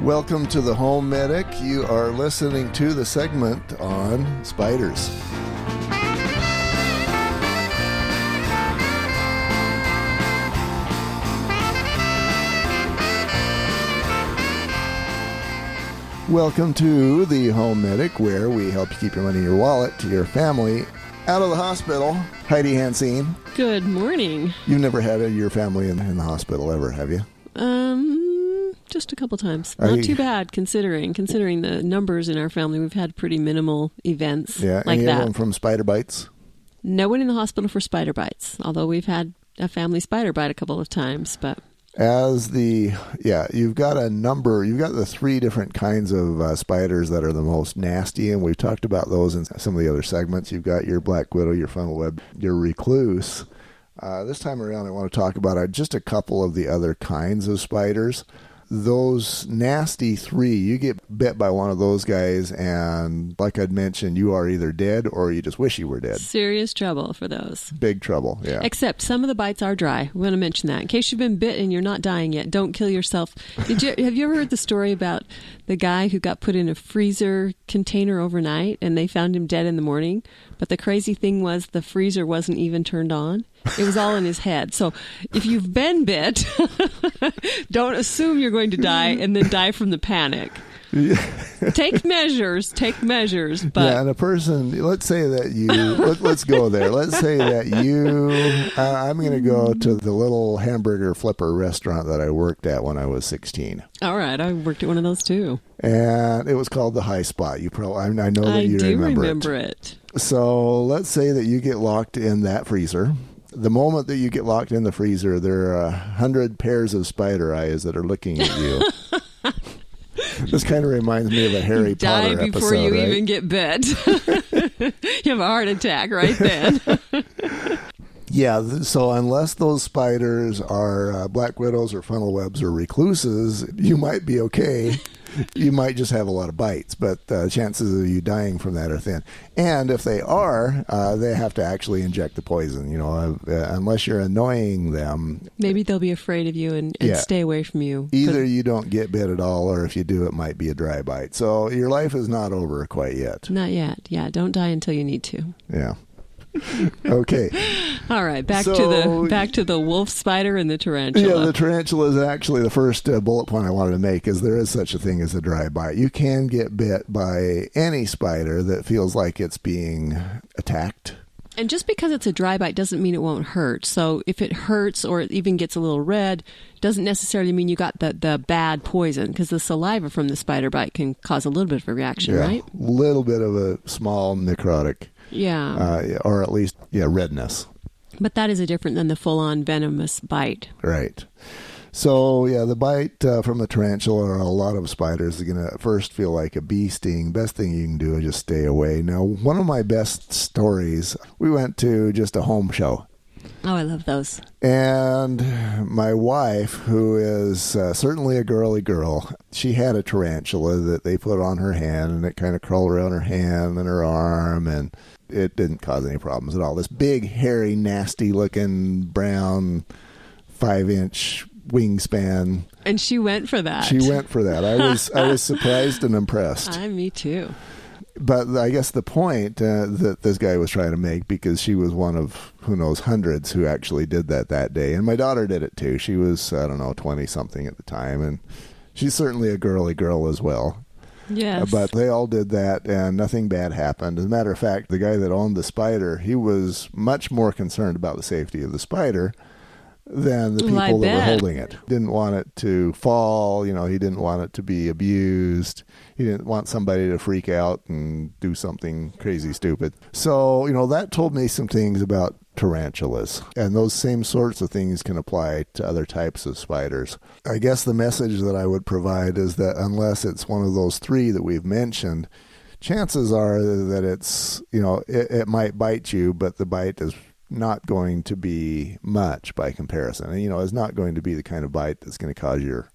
Welcome to the Home Medic. You are listening to the segment on spiders. Welcome to the Home Medic, where we help you keep your money in your wallet to your family out of the hospital. Heidi Hansine, Good morning. you've never had a, your family in, in the hospital ever, have you? Um, just a couple times. Not too bad considering considering the numbers in our family. We've had pretty minimal events Yeah, like any that. of them from spider bites? No one in the hospital for spider bites, although we've had a family spider bite a couple of times. But As the yeah, you've got a number. You've got the three different kinds of uh, spiders that are the most nasty, and we've talked about those in some of the other segments. You've got your black widow, your funnel web, your recluse. Uh, this time around, I want to talk about uh, just a couple of the other kinds of spiders. Those nasty three, you get bit by one of those guys, and like I'd mentioned, you are either dead or you just wish you were dead. serious trouble for those. Big trouble. Yeah. Except some of the bites are dry. We want to mention that in case you've been bit and you're not dying yet. Don't kill yourself. Did you have you ever heard the story about the guy who got put in a freezer container overnight and they found him dead in the morning? But the crazy thing was the freezer wasn't even turned on. It was all in his head. So if you've been bit, don't assume you're going to die and then die from the panic. take measures. Take measures. But yeah, and a person, let's say that you, let, let's go there. Let's say that you, uh, I'm going to go to the little hamburger flipper restaurant that I worked at when I was 16. all right, I worked at one of those too. And it was called the High Spot. You probably, I, I know that I you do remember, remember it. it. So let's say that you get locked in that freezer. The moment that you get locked in the freezer, there are a hundred pairs of spider eyes that are looking at you. this kind of reminds me of a Harry die Potter before episode, you right? even get bit. you have a heart attack right then. Yeah, so unless those spiders are uh, black widows or funnel webs or recluses, you might be okay. you might just have a lot of bites, but uh, chances of you dying from that are thin. And if they are, uh, they have to actually inject the poison. You know, uh, uh, unless you're annoying them, Maybe they'll be afraid of you and, and Yeah. stay away from you. either you don't get bit at all, or if you do, it might be a dry bite. So your life is not over quite yet. Not yet. Yeah, don't die until you need to. Yeah. okay. All right, back to the back to the wolf spider and the tarantula. Yeah, the tarantula is actually the first uh, bullet point I wanted to make. Is there is such a thing as a dry bite? You can get bit by any spider that feels like it's being attacked. and just because it's a dry bite doesn't mean it won't hurt. So if it hurts or it even gets a little red, doesn't necessarily mean you got the, the bad poison because the saliva from the spider bite can cause a little bit of a reaction, Yeah, right? little bit of a small necrotic, Yeah. uh, or at least yeah, redness. but that is a different than the full on venomous bite. Right. So yeah, the bite uh, from the tarantula or a lot of spiders is gonna first feel like a bee sting. Best thing you can do is just stay away. Now, one of my best stories, we went to just a home show. Oh, I love those. And my wife, who is uh, certainly a girly girl, she had a tarantula that they put on her hand, and it kind of crawled around her hand and her arm, and it didn't cause any problems at all. This big, hairy, nasty looking brown five inch wingspan. And she went for that. She went for that. I was I was surprised and impressed. I, me too. But I guess the point uh, that this guy was trying to make, because she was one of who knows hundreds who actually did that that day, and my daughter did it too. She was I don't know twenty something at the time, and she's certainly a girly girl as well. Yes. Uh, But they all did that, and nothing bad happened. As a matter of fact, the guy that owned the spider, he was much more concerned about the safety of the spider than the Well, people that were holding it. Didn't want it to fall. You know, he didn't want it to be abused. He didn't want somebody to freak out and do something crazy stupid. So, you know, that told me some things about tarantulas. And those same sorts of things can apply to other types of spiders. I guess the message that I would provide is that unless it's one of those three that we've mentioned, chances are that it's, you know, it, it might bite you, but the bite is not going to be much by comparison. And, you know, it's not going to be the kind of bite that's going to cause your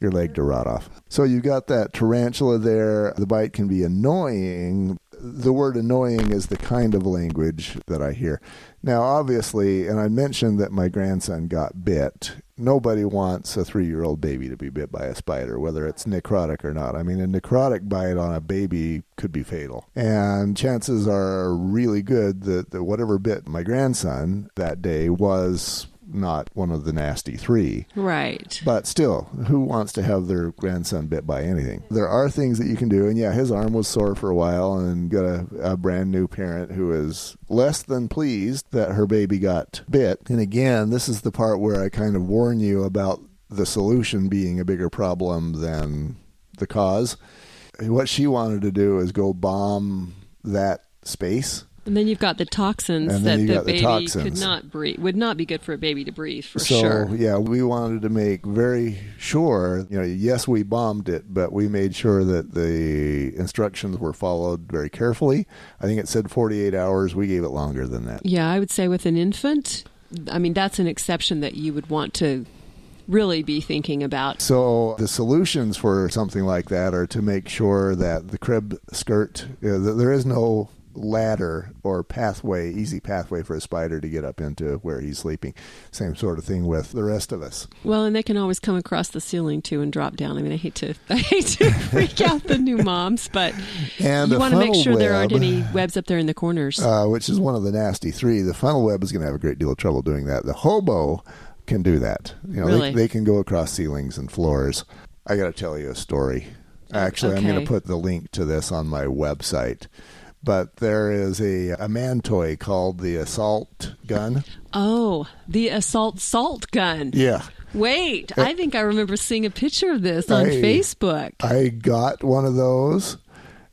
your leg to rot off. So you've got that tarantula there. The bite can be annoying. The word annoying is the kind of language that I hear. Now, obviously, and I mentioned that my grandson got bit. Nobody wants a three year old baby to be bit by a spider, whether it's necrotic or not. I mean, a necrotic bite on a baby could be fatal. And chances are really good that, that whatever bit my grandson that day was not one of the nasty three. Right. But still, who wants to have their grandson bit by anything? There are things that you can do. And yeah, his arm was sore for a while and got a, a brand new parent who is less than pleased that her baby got bit. And again, this is the part where I kind of warn you about the solution being a bigger problem than the cause. What she wanted to do is go bomb that space and then you've got the toxins And that the got the baby could not breathe. Would not be good for a baby to breathe for so sure. yeah, we wanted to make very sure. You know, yes, we bombed it, but we made sure that the instructions were followed very carefully. I think it said 48 hours. We gave it longer than that. Yeah, I would say with an infant, I mean that's an exception that you would want to really be thinking about. So the solutions for something like that are to make sure that the crib skirt, uh, there is no ladder or pathway, easy pathway for a spider to get up into where he's sleeping. Same sort of thing with the rest of us. Well, and they can always come across the ceiling too and drop down. I mean, I hate to I hate to freak out the new moms, but And you want to make sure there aren't any webs up there in the corners. uh, which is one of the nasty three. The funnel web is going to have a great deal of trouble doing that. The hobo can do that. You know, Really? they, they can go across ceilings and floors. I got to tell you a story. Actually, I'm going to put the link to this on my website. But there is a, a man toy called the assault gun. oh, the assault salt gun. Yeah. Wait, uh, I think I remember seeing a picture of this on I- Facebook. I got one of those,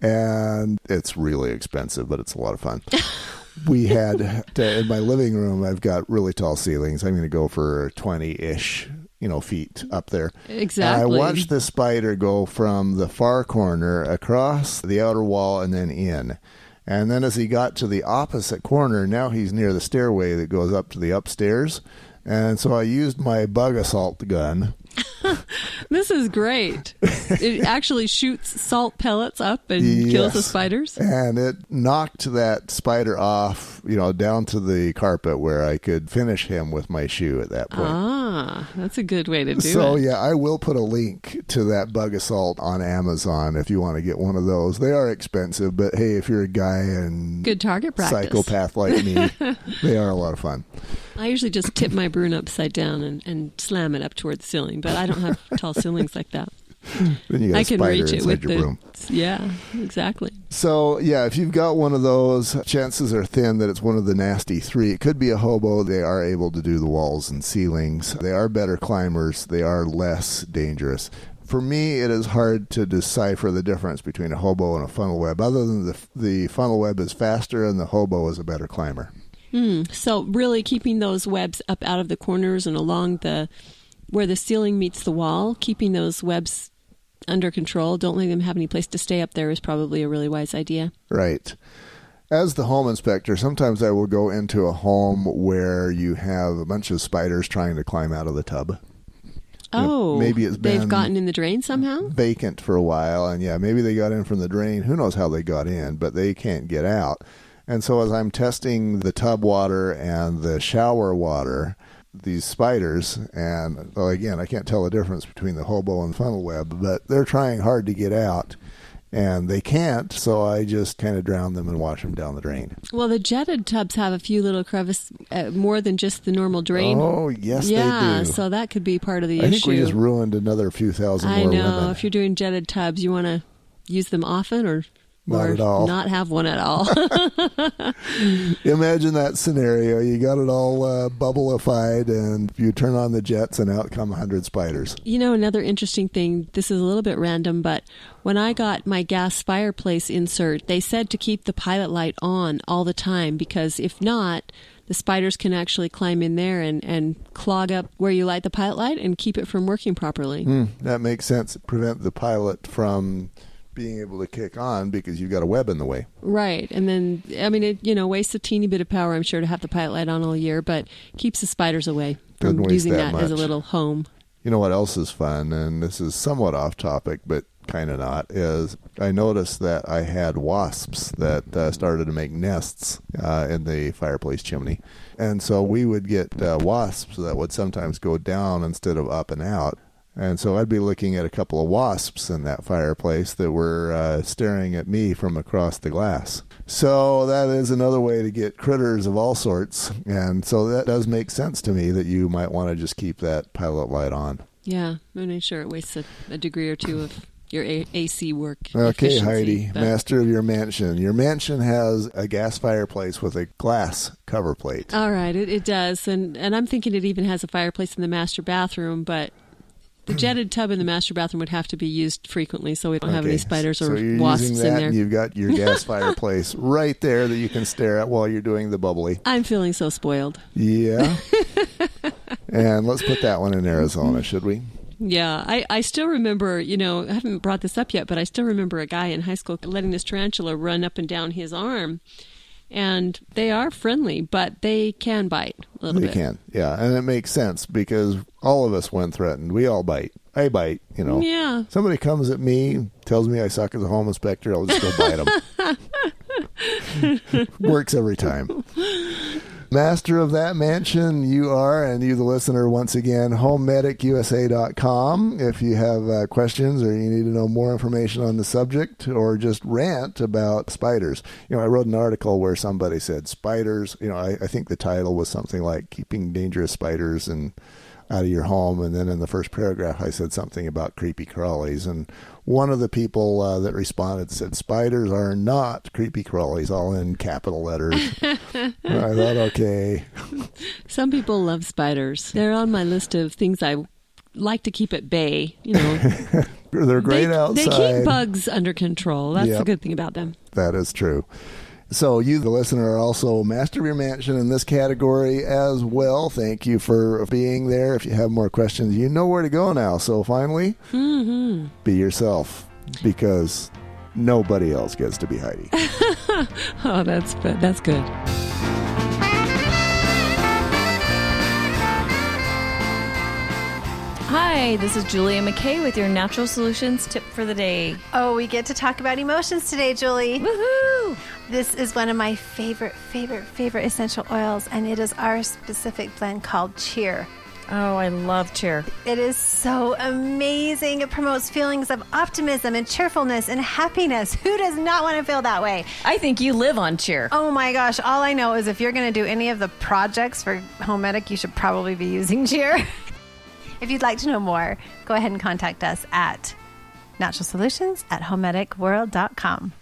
and it's really expensive, but it's a lot of fun. we had to, in my living room. I've got really tall ceilings. I'm going to go for twenty ish, you know, feet up there. Exactly. And I watched the spider go from the far corner across the outer wall and then in. And then as he got to the opposite corner, now he's near the stairway that goes up to the upstairs. And so I used my Bug-A-Salt gun. This is great. it actually shoots salt pellets up and kills the spiders. and it knocked that spider off, you know, down to the carpet where I could finish him with my shoe at that point. Ah, Ah, that's a good way to do so it. So yeah, I will put a link to that Bug-A-Salt on Amazon if you want to get one of those. They are expensive, but hey, if you're a guy and Good target practice. psychopath like me, they are a lot of fun. I usually just tip my broom upside down and, and slam it up toward the ceiling, but I don't have tall ceilings like that. Then you got I can spider reach it with your the broom. yeah, exactly. So yeah, if you've got one of those, chances are thin that it's one of the nasty three. It could be a hobo. They are able to do the walls and ceilings. They are better climbers. They are less dangerous. For me, it is hard to decipher the difference between a hobo and a funnel web. Other than the the funnel web is faster and the hobo is a better climber. Hmm. So really keeping those webs up out of the corners and along the where the ceiling meets the wall, keeping those webs under control, don't let them have any place to stay up there is probably a really wise idea. Right. As the home inspector, sometimes I will go into a home where you have a bunch of spiders trying to climb out of the tub. Oh, maybe it's they've gotten in the drain somehow. vacant for a while and yeah maybe they got in from the drain who knows how they got in but they can't get out and so as i'm testing the tub water and the shower water these spiders and well again i can't tell the difference between the hobo and funnel web but they're trying hard to get out and they can't so i just kind of drown them and wash them down the drain Well, the jetted tubs have a few little crevices, uh, more than just the normal drain. oh yes yeah, they do so that could be part of the i issue. think we just ruined another few thousand I more know. women If you're doing jetted tubs, you want to use them often or Not at all. not have one at all. Imagine that scenario. You got it all uh, bubbleified, and you turn on the jets, and out come a hundred spiders. you know, another interesting thing. This is a little bit random, but when I got my gas fireplace insert, they said to keep the pilot light on all the time because if not, the spiders can actually climb in there and, and clog up where you light the pilot light and keep it from working properly. Hmm, that makes sense. Prevent the pilot from being able to kick on because you've got a web in the way. Right. And then, I mean, it, you know, wastes a teeny bit of power, I'm sure, to have the pilot light on all year, but keeps the spiders away from using that that, as a little home. You know what else is fun, and this is somewhat off topic, but kind of not, is I noticed that I had wasps that uh, started to make nests uh, in the fireplace chimney. And so we would get uh, wasps that would sometimes go down instead of up and out. And so I'd be looking at a couple of wasps in that fireplace that were uh, staring at me from across the glass. So that is another way to get critters of all sorts. And so that does make sense to me that you might want to just keep that pilot light on. Yeah, I'm not sure it wastes a, a degree or two of your a- AC work. Okay, Heidi, but- master of your mansion. Your mansion has a gas fireplace with a glass cover plate. All right, it, it does, and and I'm thinking it even has a fireplace in the master bathroom, but the jetted tub in the master bathroom would have to be used frequently, so we don't have any Okay, spiders so or you're wasps using that, in there. And you've got your gas fireplace right there that you can stare at while you're doing the bubbly. I'm feeling so spoiled. Yeah. and let's put that one in Arizona, mm-hmm. should we? Yeah, I, I still remember, you know, I haven't brought this up yet, but I still remember a guy in high school letting this tarantula run up and down his arm. And they are friendly, but they can bite a little They bit. can. Yeah. And it makes sense because all of us, when threatened, we all bite. I bite, you know. Yeah. Somebody comes at me, tells me I suck as a home inspector, I'll just go bite them. Works every time. Master of that mansion, you are, and you, the listener, once again, homemedicusa.com. If you have uh, questions or you need to know more information on the subject or just rant about spiders. You know, I wrote an article where somebody said spiders, you know, I, I think the title was something like Keeping Dangerous Spiders and out of your home. And then in the first paragraph, I said something about creepy crawlies. And one of the people uh, that responded said, Spiders are not creepy crawlies, all in capital letters. I thought, okay. Some people love spiders. They're on my list of things I like to keep at bay. You know, They're great they, outside. they keep bugs under control. That's the good thing about them. That is true. So, you, the listener, are also master of your mansion in this category as well. Thank you for being there. If you have more questions, you know where to go now. So, finally, mm-hmm. be yourself because nobody else gets to be Heidi. Oh, that's that's good. Hi, this is Julia McKay with your Natural Solutions tip for the day. Oh, we get to talk about emotions today, Julie. Woohoo! This is one of my favorite, favorite, favorite essential oils, and it is our specific blend called Cheer. Oh, I love cheer. It is so amazing. It promotes feelings of optimism and cheerfulness and happiness. Who does not want to feel that way? I think you live on cheer. Oh my gosh, all I know is if you're going to do any of the projects for Home Medic, you should probably be using Cheer. if you'd like to know more, go ahead and contact us at Natural Solutions at HomemedicWorld.com.